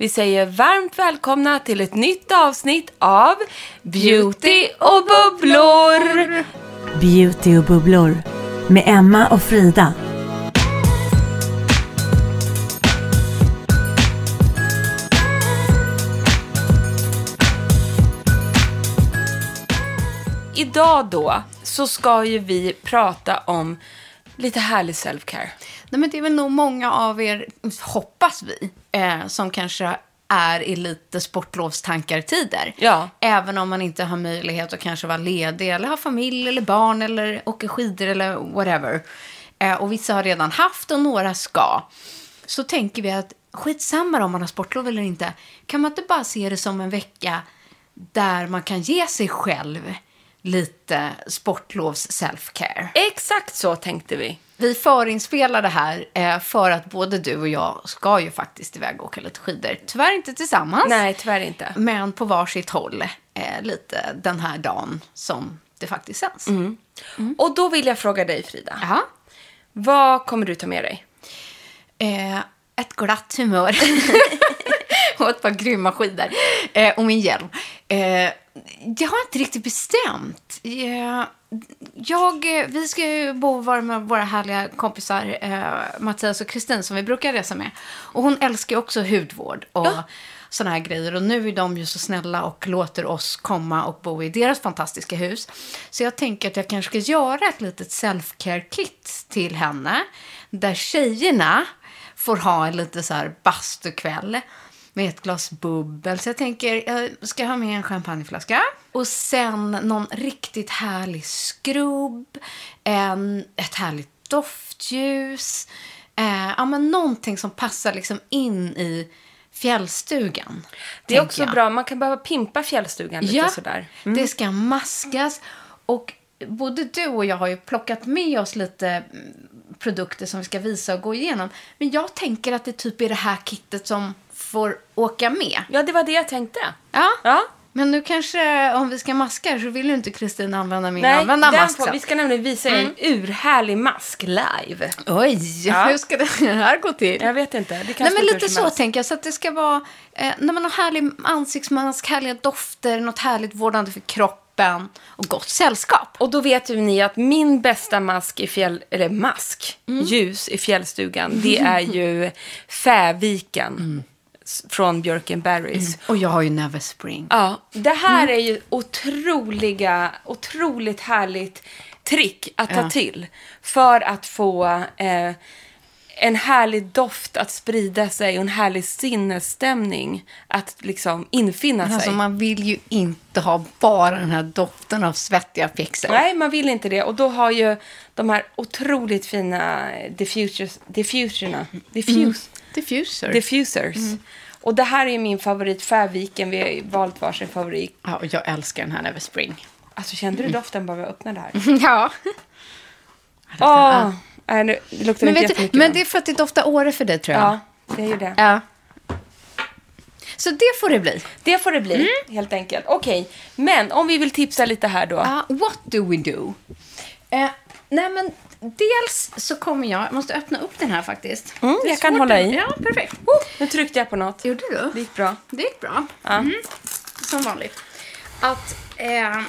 Vi säger varmt välkomna till ett nytt avsnitt av Beauty och bubblor. Beauty och bubblor med Emma och Frida. Idag då så ska ju vi prata om lite härlig self-care. Nej, men det är väl nog många av er, hoppas vi, eh, som kanske är i lite sportlovstankartider. Ja. Även om man inte har möjlighet att kanske vara ledig eller ha familj eller barn eller åka skidor eller whatever. Eh, och vissa har redan haft och några ska. Så tänker vi att skitsamma om man har sportlov eller inte. Kan man inte bara se det som en vecka där man kan ge sig själv lite sportlovs self-care? Exakt så tänkte vi. Vi förinspelar det här eh, för att både du och jag ska ju faktiskt iväg och åka lite skidor. Tyvärr inte tillsammans. Nej, tyvärr inte. Men på varsitt håll eh, lite den här dagen som det faktiskt sänds. Mm. Och då vill jag fråga dig Frida. Ja. Vad kommer du ta med dig? Eh, ett glatt humör. och ett par grymma skidor. Eh, och min hjälm. Eh, jag har inte riktigt bestämt. Eh, jag, vi ska ju bo och vara med våra härliga kompisar eh, Mattias och Kristin som vi brukar resa med. Och hon älskar ju också hudvård och Ja. såna här grejer. Och nu är de ju så snälla och låter oss komma och bo i deras fantastiska hus. Så jag tänker att jag kanske ska göra ett litet self-care-kit till henne. Där tjejerna får ha en lite så här bastukväll med ett glas bubbel. Så jag tänker, jag ska ha med en champagneflaska. Och sen någon riktigt härlig skrubb. En, ett härligt doftljus. Eh, ja, men någonting som passar liksom in i fjällstugan. Det är också jag. bra, man kan behöva pimpa fjällstugan lite Ja, sådär. det ska maskas. Och både du och jag har ju plockat med oss lite mm, produkter som vi ska visa och gå igenom. Men jag tänker att det typ är det här kittet som får åka med. Ja, det var det jag tänkte. Ja. Ja. Men nu kanske, om vi ska maska så vill ju inte Kristin använda min Nej, använda mask. sen. vi ska nämligen visa er en urhärlig mask live. Oj, Ja. hur ska det här gå till? Jag vet inte. Det Nej, men lite så helst. tänker jag. Så att det ska vara eh, när man har härlig ansiktsmask, härliga dofter, något härligt vårdande för kroppen och gott sällskap. Och då vet ju ni att min bästa mask i fjäll... Eller mask, Mm. ljus i fjällstugan, det är ju Fäviken Mm. från Björkenberries. Och jag har ju Never Spring. Ja, det här Mm. är ju otroliga, otroligt härligt trick att ta Ja. till för att få eh, en härlig doft att sprida sig och en härlig sinnesstämning att liksom infinna Men sig. Alltså, man vill ju inte ha bara den här doften av svettiga pixlar. Nej, man vill inte det. Och då har ju de här otroligt fina diffusers, diffuserna, diffuse, Diffuser. diffusers. Och det här är ju min favorit, Färviken. Vi har valt varsin favorit. ja, och jag älskar den här Never Spring. Alltså kände du doften bara vi öppnade här? ja. Åh! Nej, nu- luktar Men, vet du, men det är för att det doftar Åre för dig, tror jag. Ja, det är ju det. Ja. Så det får det bli. Det får det bli, helt enkelt. Okej, men om vi vill tipsa lite här då. Ja, what do we do? Eh, nej, men dels så kommer jag, jag måste öppna upp den här faktiskt. Mm, jag kan hålla i. Ja, perfekt. Nu tryckte jag på något. Gjorde du? Det gick bra. Det gick bra. Mm. Som vanligt. Att eh,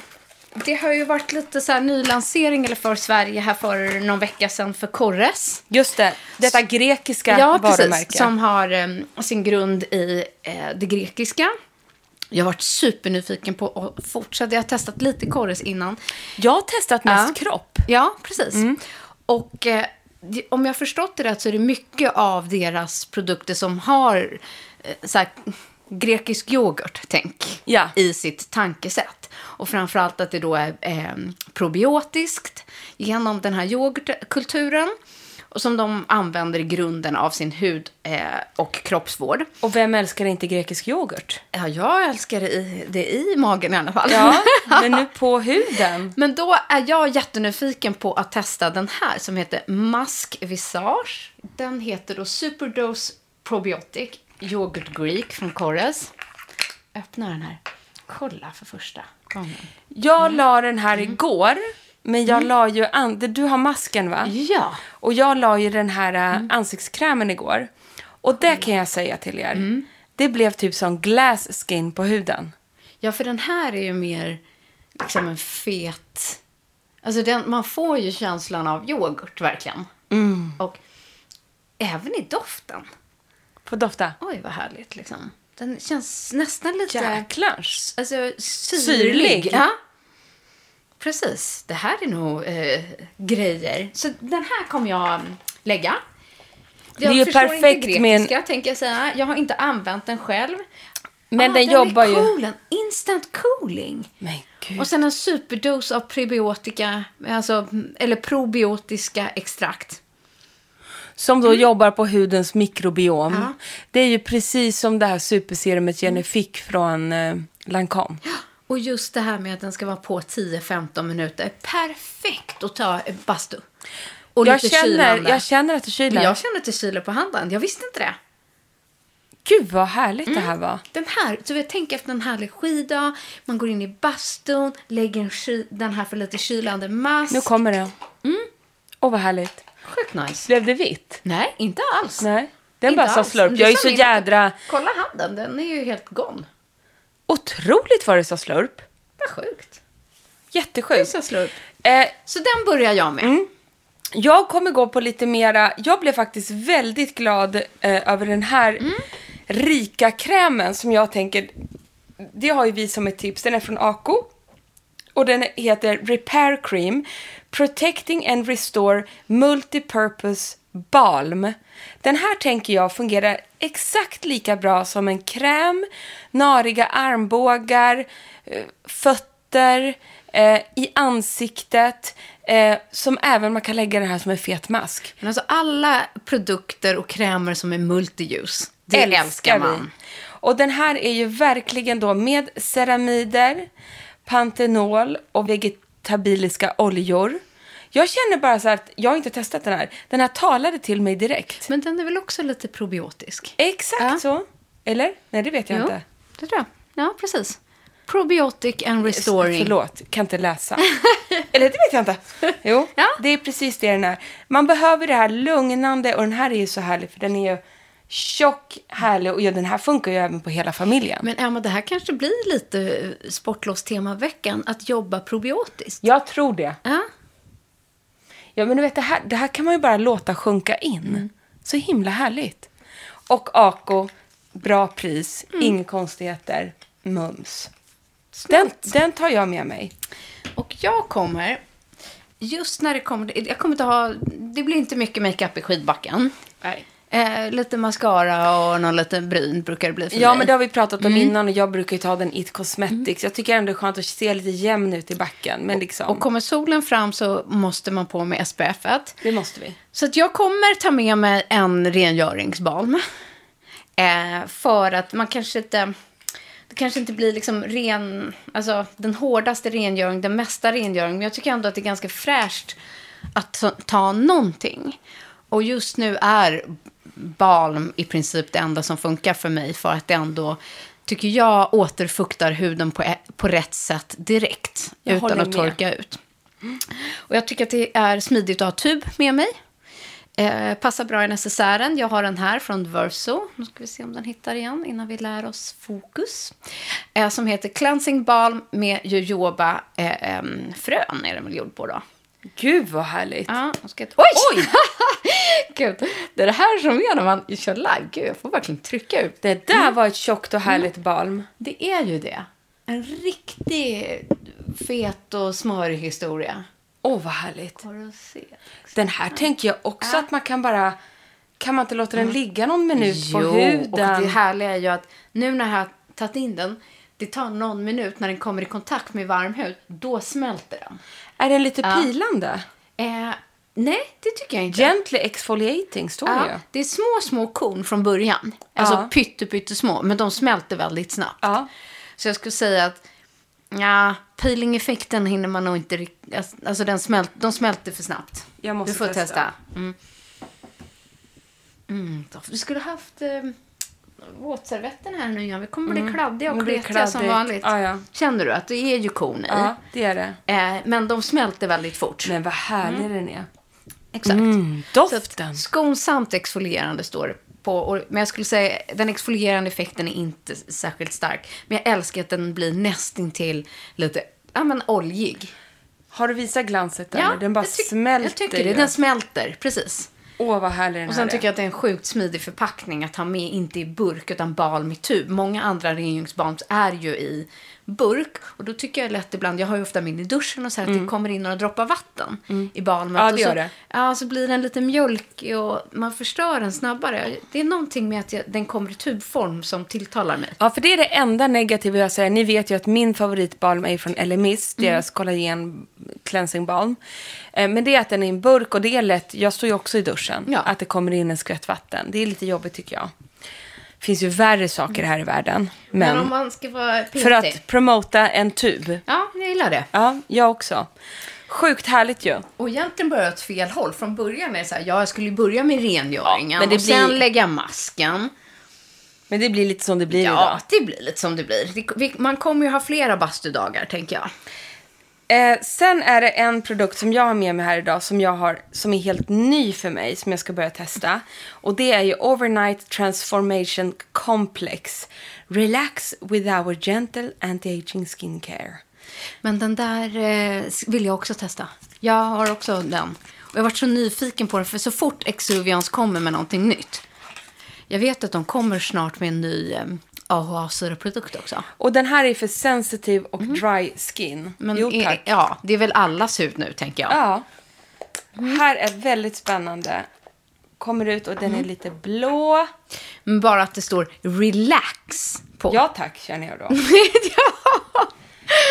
det har ju varit lite så här nylansering eller för Sverige här för någon vecka sedan för Corres. Just det, detta grekiska Ja, precis. varumärke. Som har eh, sin grund i eh, det grekiska. Jag har varit supernyfiken på att fortsätta. Jag har testat lite Corres innan. Jag har testat mest Ja. kropp. Ja, precis. Mm. Och det- om jag har förstått det rätt så är det mycket av deras produkter som har så här, grekisk yoghurt, tänk, Ja. i sitt tankesätt. Och framförallt att det då är eh, probiotiskt genom den här yoghurtkulturen. Och som de använder i grunden av sin hud eh, och kroppsvård. Och vem älskar inte grekisk yoghurt? Ja, jag älskar det i, det i magen i alla fall. Ja, men nu på huden. Men då är jag jättenyfiken på att testa den här som heter Mask Visage. Den heter då Superdose Probiotic Yoghurt Greek från Corres. Öppna den här. Kolla för första gången. Jag la den här igår, men jag la ju... An- du har masken, va? Ja. Och jag la ju den här äh, ansiktskrämen igår. Och det kan jag säga till er. Det blev typ som glass skin på huden. Ja, för den här är ju mer liksom en fet... Alltså den, man får ju känslan av yoghurt verkligen. Och även i doften. Får dofta. Oj, vad härligt liksom. Den känns nästan lite... Jäklars. Alltså, syrlig. Syrlig. Ja. Precis. Det här är nog eh, grejer. Så den här kommer jag lägga. Det är ju perfekt med en- grekiska, tänker jag säga. Jag har inte använt den själv. Men Ah, den jobbar är ju... cool. En instant cooling. Men gud. Och sen en superdos av prebiotika, alltså, eller probiotiska extrakt. Som då jobbar på hudens mikrobiom. Ja. Det är ju precis som det här superserumet Jenny fick från eh, Lancome. Och just det här med att den ska vara på 10-15 minuter. Perfekt att ta bastu. Och Jag lite känner, kylande. jag känner att det kyler. Jag känner att det kyler på handen. Jag visste inte det. Gud vad härligt Mm. det här var. Den här, så vi tänker efter en härlig skiddag. Man går in i bastun, lägger en den här för lite kylande mask. Nu kommer det. Mm. Åh vad härligt. Sjukt nice. Blev det vitt? Nej, inte alls. Nej. Den Inte bara sa alls. slurp. Jag är så jädra... Kolla handen, den är ju helt gone. Otroligt vad det sa slurp. Vad sjukt. Det Jättesjukt. sa slurp. Eh, Så den börjar jag med. Jag kommer gå på lite mera, jag blev faktiskt väldigt glad eh, över den här rika krämen som jag tänker, det har ju vi som ett tips, den är från Ako. Och den heter Repair Cream Protecting and Restore Multipurpose Balm. Den här tänker jag fungerar exakt lika bra som en kräm, nariga armbågar, eh, fötter, eh, i ansiktet, eh, som även man kan lägga den här som en fet mask. Men alltså alla produkter och krämer som är multi-use, det älskar, man. Och den här är ju verkligen då med ceramider, pantenol och vegetabiliska oljor. Jag känner bara så här att jag har inte testat den här. Den här talade till mig direkt. Men den är väl också lite probiotisk? Exakt Ja. så. Eller? Nej, det vet jag Jo, inte. det tror jag. Ja, precis. Probiotic and restoring. Förlåt, kan inte läsa. Eller det vet jag inte. Jo, Ja. det är precis det den är. Man behöver det här lugnande och den här är ju så härlig för den är ju tjock, härlig och ja, den här funkar ju även på hela familjen. Men Emma, det här kanske blir lite eh, sportlovstema-veckan, att jobba probiotiskt. Jag tror det. Ja. Ja, men du vet, det här, det här kan man ju bara låta sjunka in. Så himla härligt. Och Ako, bra pris, inga konstigheter, mums. Den, den tar jag med mig. Och jag kommer, just när det kommer, jag kommer inte ha, det blir inte mycket makeup i skidbacken. Nej. Eh, lite mascara och någon liten bryn brukar det bli för Ja, mig. men det har vi pratat om innan och jag brukar ju ta den It Cosmetics. Jag tycker ändå det är skönt att se lite jämn ut i backen. Men liksom, Och kommer solen fram så måste man på med SPF. -et. det måste vi. Så att jag kommer ta med mig en rengöringsbalm. Eh, för att man kanske inte... Det kanske inte blir liksom ren, alltså den hårdaste rengöring, den mesta rengöring. Men jag tycker ändå att det är ganska fräscht att ta, ta någonting. Och just nu är balm i princip det enda som funkar för mig. För att det ändå, tycker jag, återfuktar huden på, på rätt sätt direkt. Jag utan att med. torka ut. Och jag tycker att det är smidigt att ha tub med mig. Eh, passar bra i necessären. Jag har den här från Verso. Nu ska vi se om den hittar igen innan vi lär oss fokus. Eh, som heter Cleansing Balm med jojoba eh, frön är den väl gjord på då. Gud vad härligt. Ja, ska... Oj! Oj! Gud, det är det här som är när man kör live. Gud, jag får verkligen trycka ut. Det där var ett tjockt och härligt balm. Det är ju det. En riktig fet och smörig historia. Åh, vad härligt. Den här tänker jag också att man kan bara... Kan man inte låta den ligga någon minut på Jo, huden? och det härliga är ju att nu när jag har tagit in den, det tar någon minut när den kommer i kontakt med varm hud, då smälter den. Är den lite pilande? Eh, nej, det tycker jag inte. Gently exfoliating står det ju. ja, det är små, små korn från början. Alltså Ja. pytte, pyttesmå, men de smälter väldigt snabbt. Ja. Så jag skulle säga att ja, peeling-effekten hinner man nog inte riktigt... Alltså, Alltså den smält, de smälter för snabbt. Jag måste du får testa. testa. Mm. Mm, vi skulle haft eh, våtservetten här nu igen. Vi kommer bli kladdiga och kletiga som vanligt. Ja, ja. Känner du att det är ju korn i? ja, det är det. Eh, men de smälter väldigt fort. Men vad härlig den är. Exakt. Mm, Så doften. skonsamt exfolierande står det på. Och, men jag skulle säga den exfolierande effekten är inte särskilt stark. Men jag älskar att den blir nästintill lite ja, men oljig. Har du visat glanset där? den bara jag smälter Jag tycker det. ju. Den smälter, precis. Åh, vad härlig den Och här sen är. tycker jag att det är en sjukt smidig förpackning att ha med, inte i burk utan balm i tub. Många andra rengöringsbalms är ju i burk. Och då tycker jag lätt ibland, jag har ju ofta min i duschen och så här, att det kommer in några droppar vatten i balmet. Mm. Ja, det så, gör det. Ja, så blir den lite mjölkig och man förstör den snabbare. Det är någonting med att jag, den kommer i tubform som tilltalar mig. Ja, för det är det enda negativa jag säger. Ni vet ju att min favoritbalm är från Elemis, Mm. deras kollagen cleansing balm. Eh, Men det är att den är i en burk och det är lätt, jag står ju också i duschen, Ja. att det kommer in en skvätt vatten. Det är lite jobbigt tycker jag. Det finns ju värre saker här i världen. Men, Men om man ska vara petig. för att promota en tub. Ja, jag gillar det. Ja, jag också. Sjukt härligt ju. Och egentligen börjar jag åt fel håll. Från början är det så här, ja, jag skulle ju börja med rengöringen Ja, men det och sen blir- lägga masken. Men det blir lite som det blir Ja, idag. det blir lite som det blir. Det- vi- Man kommer ju ha flera bastudagar, tänker jag. Eh, sen är det en produkt som jag har med mig här idag som, jag har, som är helt ny för mig, som jag ska börja testa. Och det är ju Overnight Transformation Complex. Relax with our gentle anti-aging skincare. Men den där eh, vill jag också testa. Jag har också den. Och jag har varit så nyfiken på den, för så fort Exuvians kommer med någonting nytt. Jag vet att de kommer snart med en ny eh, AHA-syraprodukt också. Och den här är för sensitive och dry skin. Men jo, är- tack. ja, det är väl allas hud nu, tänker jag. Ja. Här är väldigt spännande. Kommer ut och den är lite blå. Men bara att det står relax på. Ja tack, känner jag då.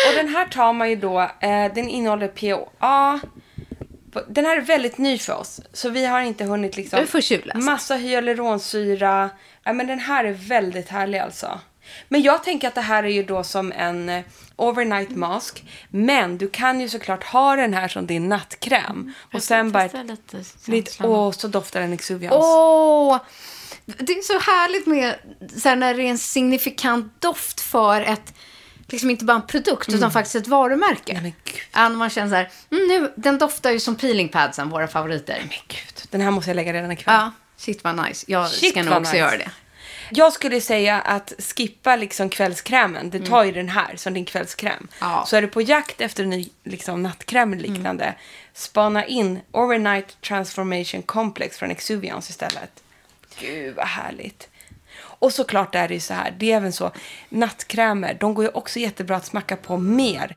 Och den här tar man ju då, eh, den innehåller POA. Den här är väldigt ny för oss, så vi har inte hunnit liksom... Du får tjuvläsa. Massa hyaluronsyra. Ja, men den här är väldigt härlig alltså. Men jag tänker att det här är ju då som en eh, overnight mask. Men du kan ju såklart ha den här som din nattkräm. Och sen bara... lite Lite, åh, så doftar den Exuvians. Åh! Det är så härligt med så här, när det är en signifikant doft för ett, liksom inte bara en produkt, utan faktiskt ett varumärke. Nej, men man känner så här, mm, nu, den doftar ju som peelingpadsen, våra favoriter. Men gud, den här måste jag lägga redan ikväll. Ja, shit vad nice. Jag Shit, ska nog också nice. göra det. Jag skulle säga att skippa liksom kvällskrämen. Det tar ju den här som din kvällskräm. Mm. Ja. Mm. Så är du på jakt efter en ny liksom, nattkräm eller liknande. Spana in Overnight Transformation Complex från Exuvians istället. Gud vad härligt. Och såklart är det ju så här, det är även så, nattkrämer, de går ju också jättebra att smacka på mer.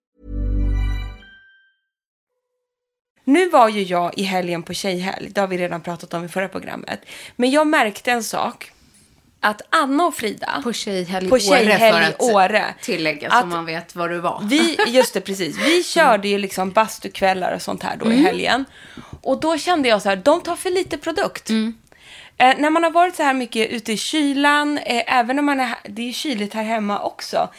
Nu var ju jag i helgen på tjejhelg, det har vi redan pratat om i förra programmet. Men jag märkte en sak. Att Anna och Frida... På tjejhelg på Åre tjejhelg för att Åre. tillägga Att så man vet var du var. Vi, just det, precis. Vi körde ju liksom bastukvällar och sånt här då i helgen. Och då kände jag så här, de tar för lite produkt. Eh, när man har varit så här mycket ute i kylan, eh, även när man är, det är kyligt här hemma också.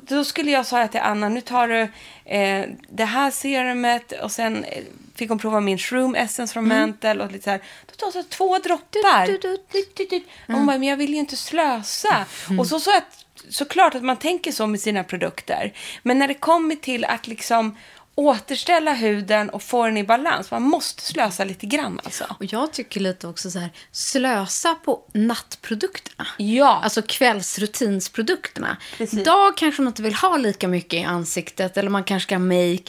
Då skulle jag säga till Anna, nu tar du eh, det här serumet och sen eh, fick hon prova min shroom essence från Mantle och lite så här. Då tar hon så två droppar. Dut, Dut, dut, dut. Hon bara, men jag vill ju inte slösa. Och så, så att, såklart att man tänker så med sina produkter. Men när det kommer till att liksom återställa huden och få den i balans, man måste slösa lite grann alltså. Och jag tycker lite också så här, slösa på nattprodukterna. Ja. Alltså kvällsrutinsprodukterna. Precis. Dag kanske man inte vill ha lika mycket i ansiktet. Eller man kanske ska make.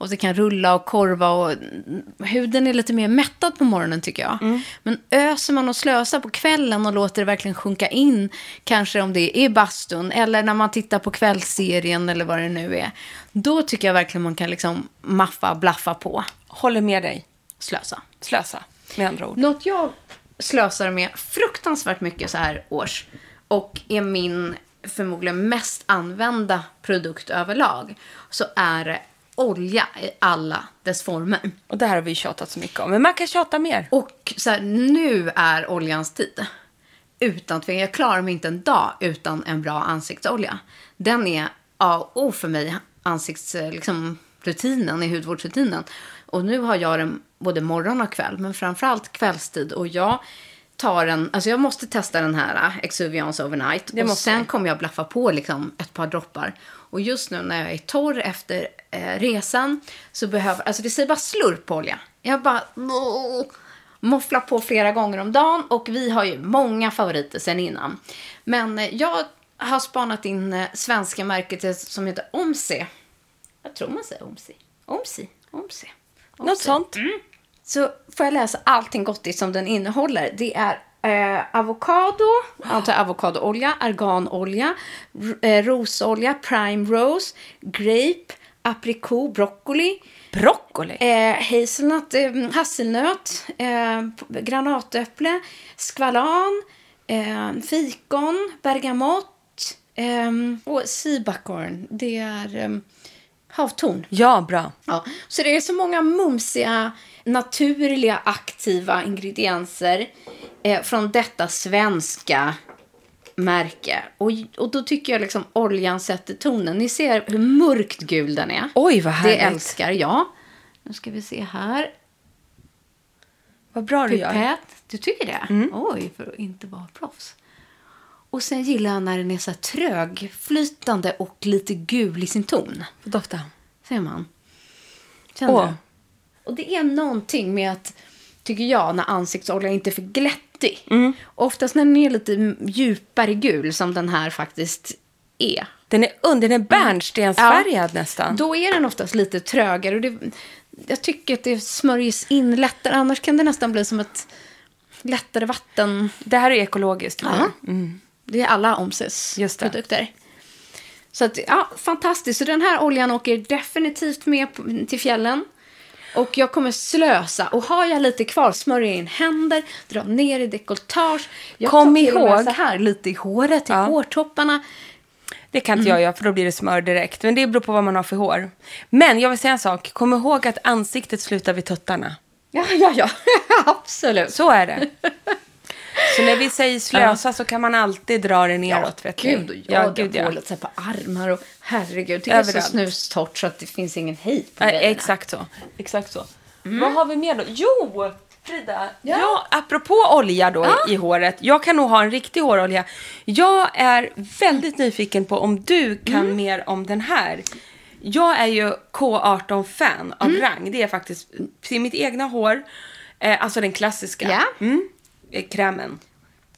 Och det kan rulla och korva. Och huden är lite mer mättad på morgonen tycker jag. Mm. Men öser man och slösar på kvällen och låter det verkligen sjunka in. Kanske om det är i bastun. Eller när man tittar på kvällsserien eller vad det nu är. Då tycker jag verkligen man kan liksom maffa, blaffa på. Håller med dig. Slösa. Slösa, med andra ord. Något jag slösar med fruktansvärt mycket så här års och är min förmodligen mest använda produkt överlag så är det olja i alla dess former. Och det här har vi tjatat så mycket om. Men man kan tjata mer. Och så här, nu är oljans tid. Utan tvekan. Jag klarar mig inte en dag utan en bra ansiktsolja. Den är A och O för mig. Ansiktsrutinen, liksom, rutinen, i hudvårdsrutinen. Och nu har jag den både morgon och kväll. Men framförallt kvällstid. Och jag tar den, alltså jag måste testa den här äh, Exuviance Overnight. Det och måste sen kommer jag blaffa på liksom ett par droppar. Och just nu när jag är torr efter eh, resan så behöver, alltså det säger bara slurp på olja. Jag bara mofflar på flera gånger om dagen och vi har ju många favoriter sen innan. Men eh, jag har spanat in eh, svenska märket som heter Omsi. Jag tror man säger Omsi. Omsi. Omsi. Något sånt. Så får jag läsa allting gottigt som den innehåller. Det är eh, avokado, antar avokadoolja, arganolja, eh, rosolja, prime rose, grape, aprikot, broccoli, Broccoli. eh, hazelnut, eh, hasselnöt, eh, granatäpple, skvalan, eh, fikon, bergamott och sea buckhorn. Det är eh, havtorn. Ja, bra. Ja, så det är så många mumsiga, naturliga, aktiva ingredienser eh, från detta svenska märke. Och, och då tycker jag liksom oljan sätter tonen. Ni ser hur mörkt gul den är. Oj, vad Det härligt. älskar jag. Nu ska vi se här. Vad bra du gör. Pipett. Du tycker det? Oj, för att inte vara proffs. Och sen gillar jag när den är så här trögflytande och lite gul i sin ton. Får dofta. Ser man? Känner Åh. Och det är någonting med att, tycker jag, när ansiktsolja inte är för glättig. Mm. Oftast när den är lite djupare gul, som den här faktiskt är. Den är, und- den är bärnstensfärgad nästan. Då är den oftast lite trögare. Och det, jag tycker att det smörjs in lättare. Annars kan det nästan bli som ett lättare vatten. Det här är ekologiskt. Ja. Det är alla Omses Just det. produkter. Så att, ja, fantastiskt. Så den här oljan åker definitivt med till fjällen. Och jag kommer slösa. Och har jag lite kvar, smörjer in händer, dra ner i dekolletage. Jag Kom tar till och med ihåg- så här lite i håret, i Ja. hårtopparna. Det kan inte jag göra för då blir det smör direkt. Men det beror på vad man har för hår. Men jag vill säga en sak. Kom ihåg att ansiktet slutar vid tuttarna. Ja, ja, ja. Absolut. Så är det. Så när vi säger slösa så kan man alltid dra det neråt. ni. Gud, och jag ja, gud, ja. på armar och herregud. Det är så snustort så att det finns ingen hejd på grejerna. exakt så. Exakt så. Vad har vi mer då? Jo, Frida. Ja. apropå olja då i håret. Jag kan nog ha en riktig hårolja. Jag är väldigt nyfiken på om du kan mer om den här. Jag är ju K18-fan av Rang. Det är faktiskt till mitt egna hår. Eh, alltså den klassiska. Ja. Mm, krämen.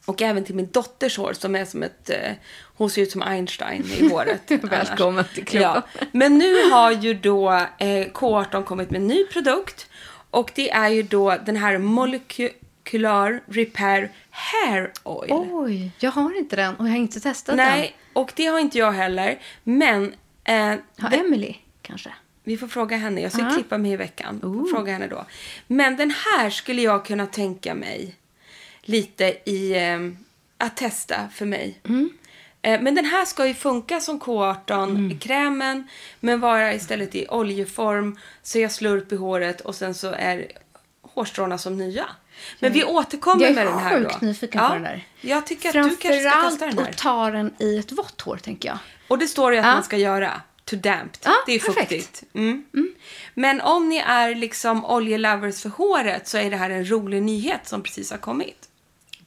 Och även till min dotters hår som är som ett... Eh, hon ser ut som Einstein i håret. annars. Välkommen till klubben. Ja. Men nu har ju då eh, K18 kommit med en ny produkt. Och det är ju då den här Molecular Repair Hair Oil. Oj, jag har inte den och jag har inte testat Nej, och det har inte jag heller. Men eh, den. Har det- Emily kanske? vi får fråga henne. Jag ska Ja. klippa mig i veckan. Fråga henne då. Men den här skulle jag kunna tänka mig lite i eh, att testa för mig. Eh, men den här ska ju funka som K18-krämen men vara istället i oljeform så jag slurp i håret och sen så är hårstråna som nya. Men vi återkommer Jag är med den här då. sjukt nyfiken på den där. Jag tycker att du kanske ska Framförallt testa den här. att ta den i ett vått hår, tänker jag. Och det står ju att Ja. man ska göra to damped. Ja, det är perfekt. fuktigt. Mm. Men om ni är liksom oljelovers för håret så är det här en rolig nyhet som precis har kommit.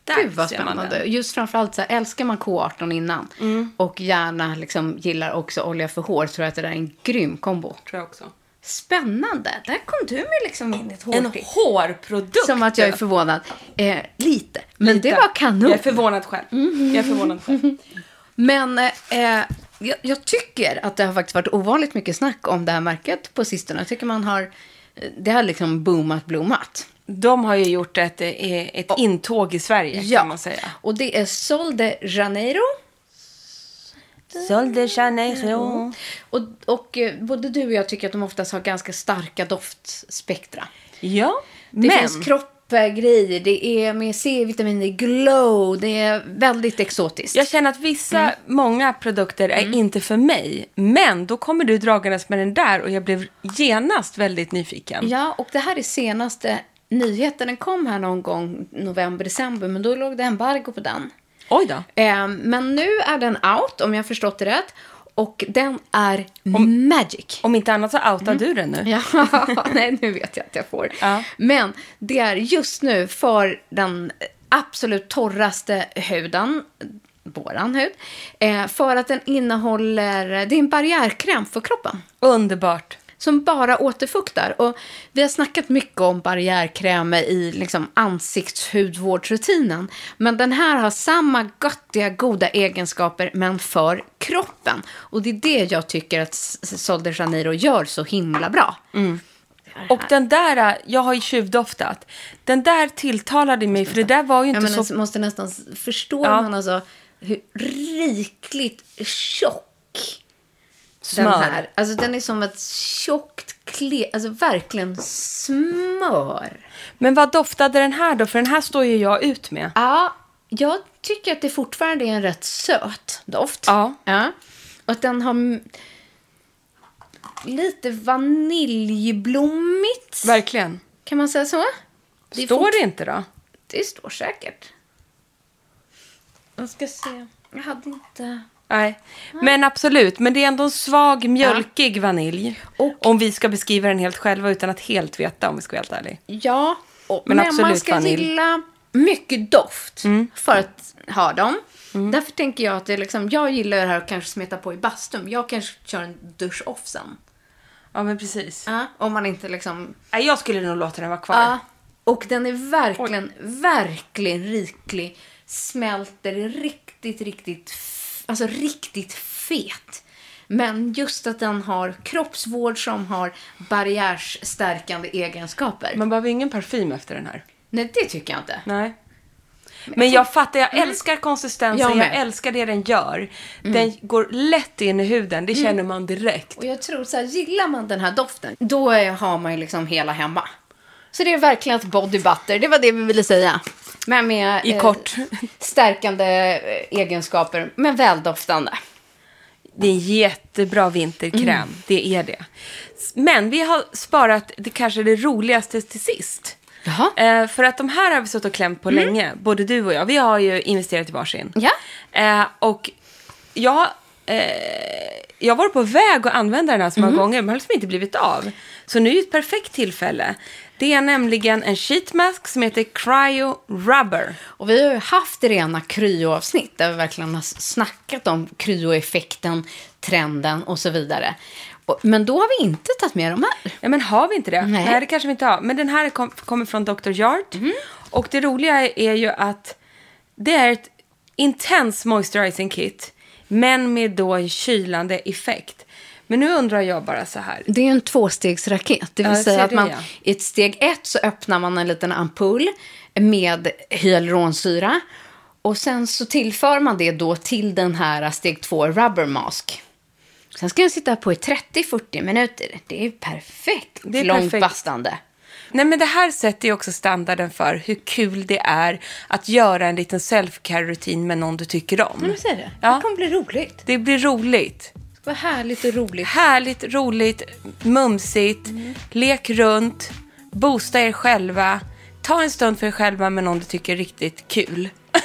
Där Gud vad spännande. Just framförallt så här, älskar man K18 innan och gärna liksom gillar också olja för hår tror jag att det där är en grym kombo. Tror jag också. Spännande. Där kom du med liksom in ett En hårtips. hårprodukt. Som att jag är förvånad. Eh, lite. Men det var kanon. Jag är förvånad själv. Jag är förvånad själv. Men eh, jag, jag tycker att det har faktiskt varit ovanligt mycket snack om det här märket på sistone. Jag tycker man har... Det har liksom boomat, blommat. De har ju gjort ett, eh, ett intåg i Sverige kan man säga. Och det är Sol de Janeiro. Sol de Janeiro. Och, och eh, både du och jag tycker att de oftast har ganska starka doftspektra. Ja, Det men finns kroppgrejer, det är med C-vitamin, det är glow, det är väldigt exotiskt. jag känner att vissa, många produkter är inte för mig. Men då kommer du dragandes med den där och jag blev genast väldigt nyfiken. Ja, och det här är senaste nyheten. Den kom här någon gång november, december, men då låg det embargo på den. Oj då. Eh, men nu är den out, om jag har förstått det rätt. Och den är magic. Om inte annat så outar du den nu. Mm. Ja, nej, nu vet jag att jag får. Ja. Men det är just nu för den absolut torraste huden, våran hud, eh, för att den innehåller, det är en barriärkräm för kroppen. Underbart. Som bara återfuktar. Och vi har snackat mycket om barriärkrämer i liksom ansiktshudvårdsrutinen. Men den här har samma göttiga, goda egenskaper, men för kroppen. Och det är det jag tycker att Sol de Janeiro gör så himla bra. Och den där, jag har ju tjuvdoftat. Den där tilltalade mig, för det där var ju inte menar, så... måste nästan förstå Ja. man alltså hur rikligt tjock Smör. den här. Alltså den är som ett tjockt kle, alltså verkligen smör. Men vad doftade den här då? För den här står ju jag ut med. Ja, jag tycker att det fortfarande är en rätt söt doft. Ja. ja. Och att den har lite vaniljblommigt. Verkligen. Kan man säga så? Det Står fort- det inte då? Det står säkert. Jag ska se. Jag hade inte... Nej. Men absolut. Men det är ändå en svag, mjölkig vanilj. Och- Om vi ska beskriva den helt själva utan att helt veta, om vi ska vara helt ärlig. Ja, och, Men men, man absolut ska vanilj. gilla mycket doft för att ha dem. Därför tänker jag att det är liksom, jag gillar det här att kanske smeta på i bastun. Jag kanske kör en dusch off sen. Ja, men precis. Ja, om man inte liksom... Nej, jag skulle nog låta den vara kvar. Ja. Och den är verkligen, verkligen riklig. Smälter riktigt, riktigt, f- alltså riktigt fet. Men just att den har kroppsvård som har barriärsstärkande egenskaper. Man behöver ingen parfym efter den här. Nej, det tycker jag inte. Nej. Men jag fattar, jag älskar konsistensen, Jag jag, älskar det den gör. Den går lätt in i huden, det känner man direkt. Och jag tror så här, gillar man den här doften, då har man ju liksom hela hemma. Så det är verkligen ett body butter, det var det vi ville säga. Men med I kort. stärkande eh, egenskaper, men väldoftande. Det är en jättebra vinterkräm, Mm. det är det. Men vi har sparat det kanske det roligaste till sist. Eh, för att de här har vi suttit och klämt på länge, både du och jag. Vi har ju investerat i varsin. Ja. Eh, och jag, eh, jag var på väg att använda den här så många Mm. gånger, men har liksom inte blivit av. Så nu är ett perfekt tillfälle. Det är nämligen en sheetmask som heter Cryo Rubber. Och vi har ju haft rena kryoavsnitt där vi verkligen har snackat om kryoeffekten, trenden och så vidare. Men då har vi inte tagit med de här. Ja, men har vi inte det? Nej. Nej, det kanske vi inte har. Men den här kom, kommer från Dr. Yard. Mhm. Och det roliga är, ju att det är ett intense moisturizing kit, men med då kylande effekt. Men nu undrar jag bara så här. Det är en tvåstegsraket. Det vill säga att man, ja. i ett steg ett så öppnar man en liten ampull med hyaluronsyra. Och sen så tillför man det då till den här steg två rubber mask. Sen ska den sitta på i 30-40 minuter. Det är perfekt Det är långt perfekt. bastande. Nej, men det här sätter ju också standarden för hur kul det är att göra en liten self-care-rutin med någon du tycker om. Men du ser det. Ja. Det kommer bli roligt. Det blir roligt. Vad härligt och roligt. Härligt, roligt, mumsigt, lek runt, boosta er själva. Ta en stund för er själva med någon du tycker är riktigt kul.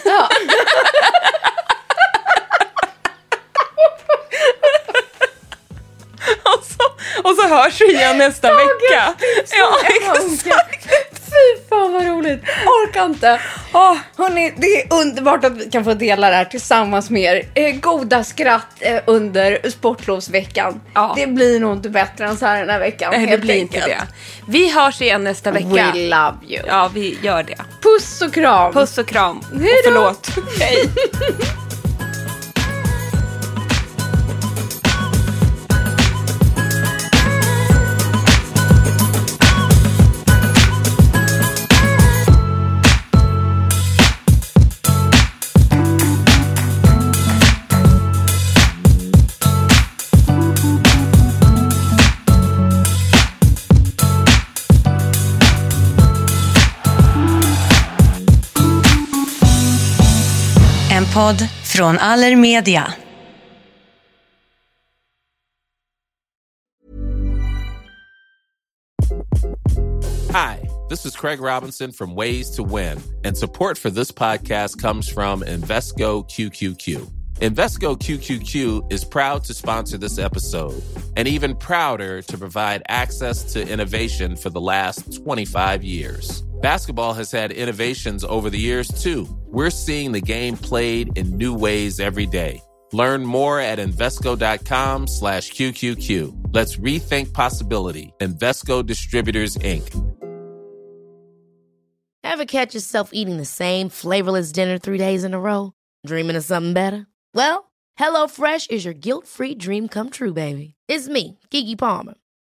och, så, och så hörs vi igen nästa vecka. Ja, exakt. Fy fan vad roligt. Orkar inte. Åh, Hörrni, det är underbart att vi kan få dela det här tillsammans med er. Eh, goda skratt eh, under sportlovsveckan. Ja. Det blir nog inte bättre än så här den här veckan. Nej, det blir inte enkelt. det. Vi hörs igen nästa vecka. We love you. Ja, vi gör det. Puss och kram. Puss och kram. Hej då. förlåt. Hej. Podd från Allermedia. Hi, this is Craig Robinson from Ways to Win, and support for this podcast comes from Invesco QQQ. Invesco QQQ is proud to sponsor this episode and even prouder to provide access to innovation for the last 25 years. Basketball has had innovations over the years too. We're seeing the game played in new ways every day. Learn more at Invesco.com slash QQQ. Let's rethink possibility. Invesco Distributors, Inc. Ever catch yourself eating the same flavorless dinner three days in a row? Dreaming of something better? Well, HelloFresh is your guilt-free dream come true, baby. It's me, Kiki Palmer.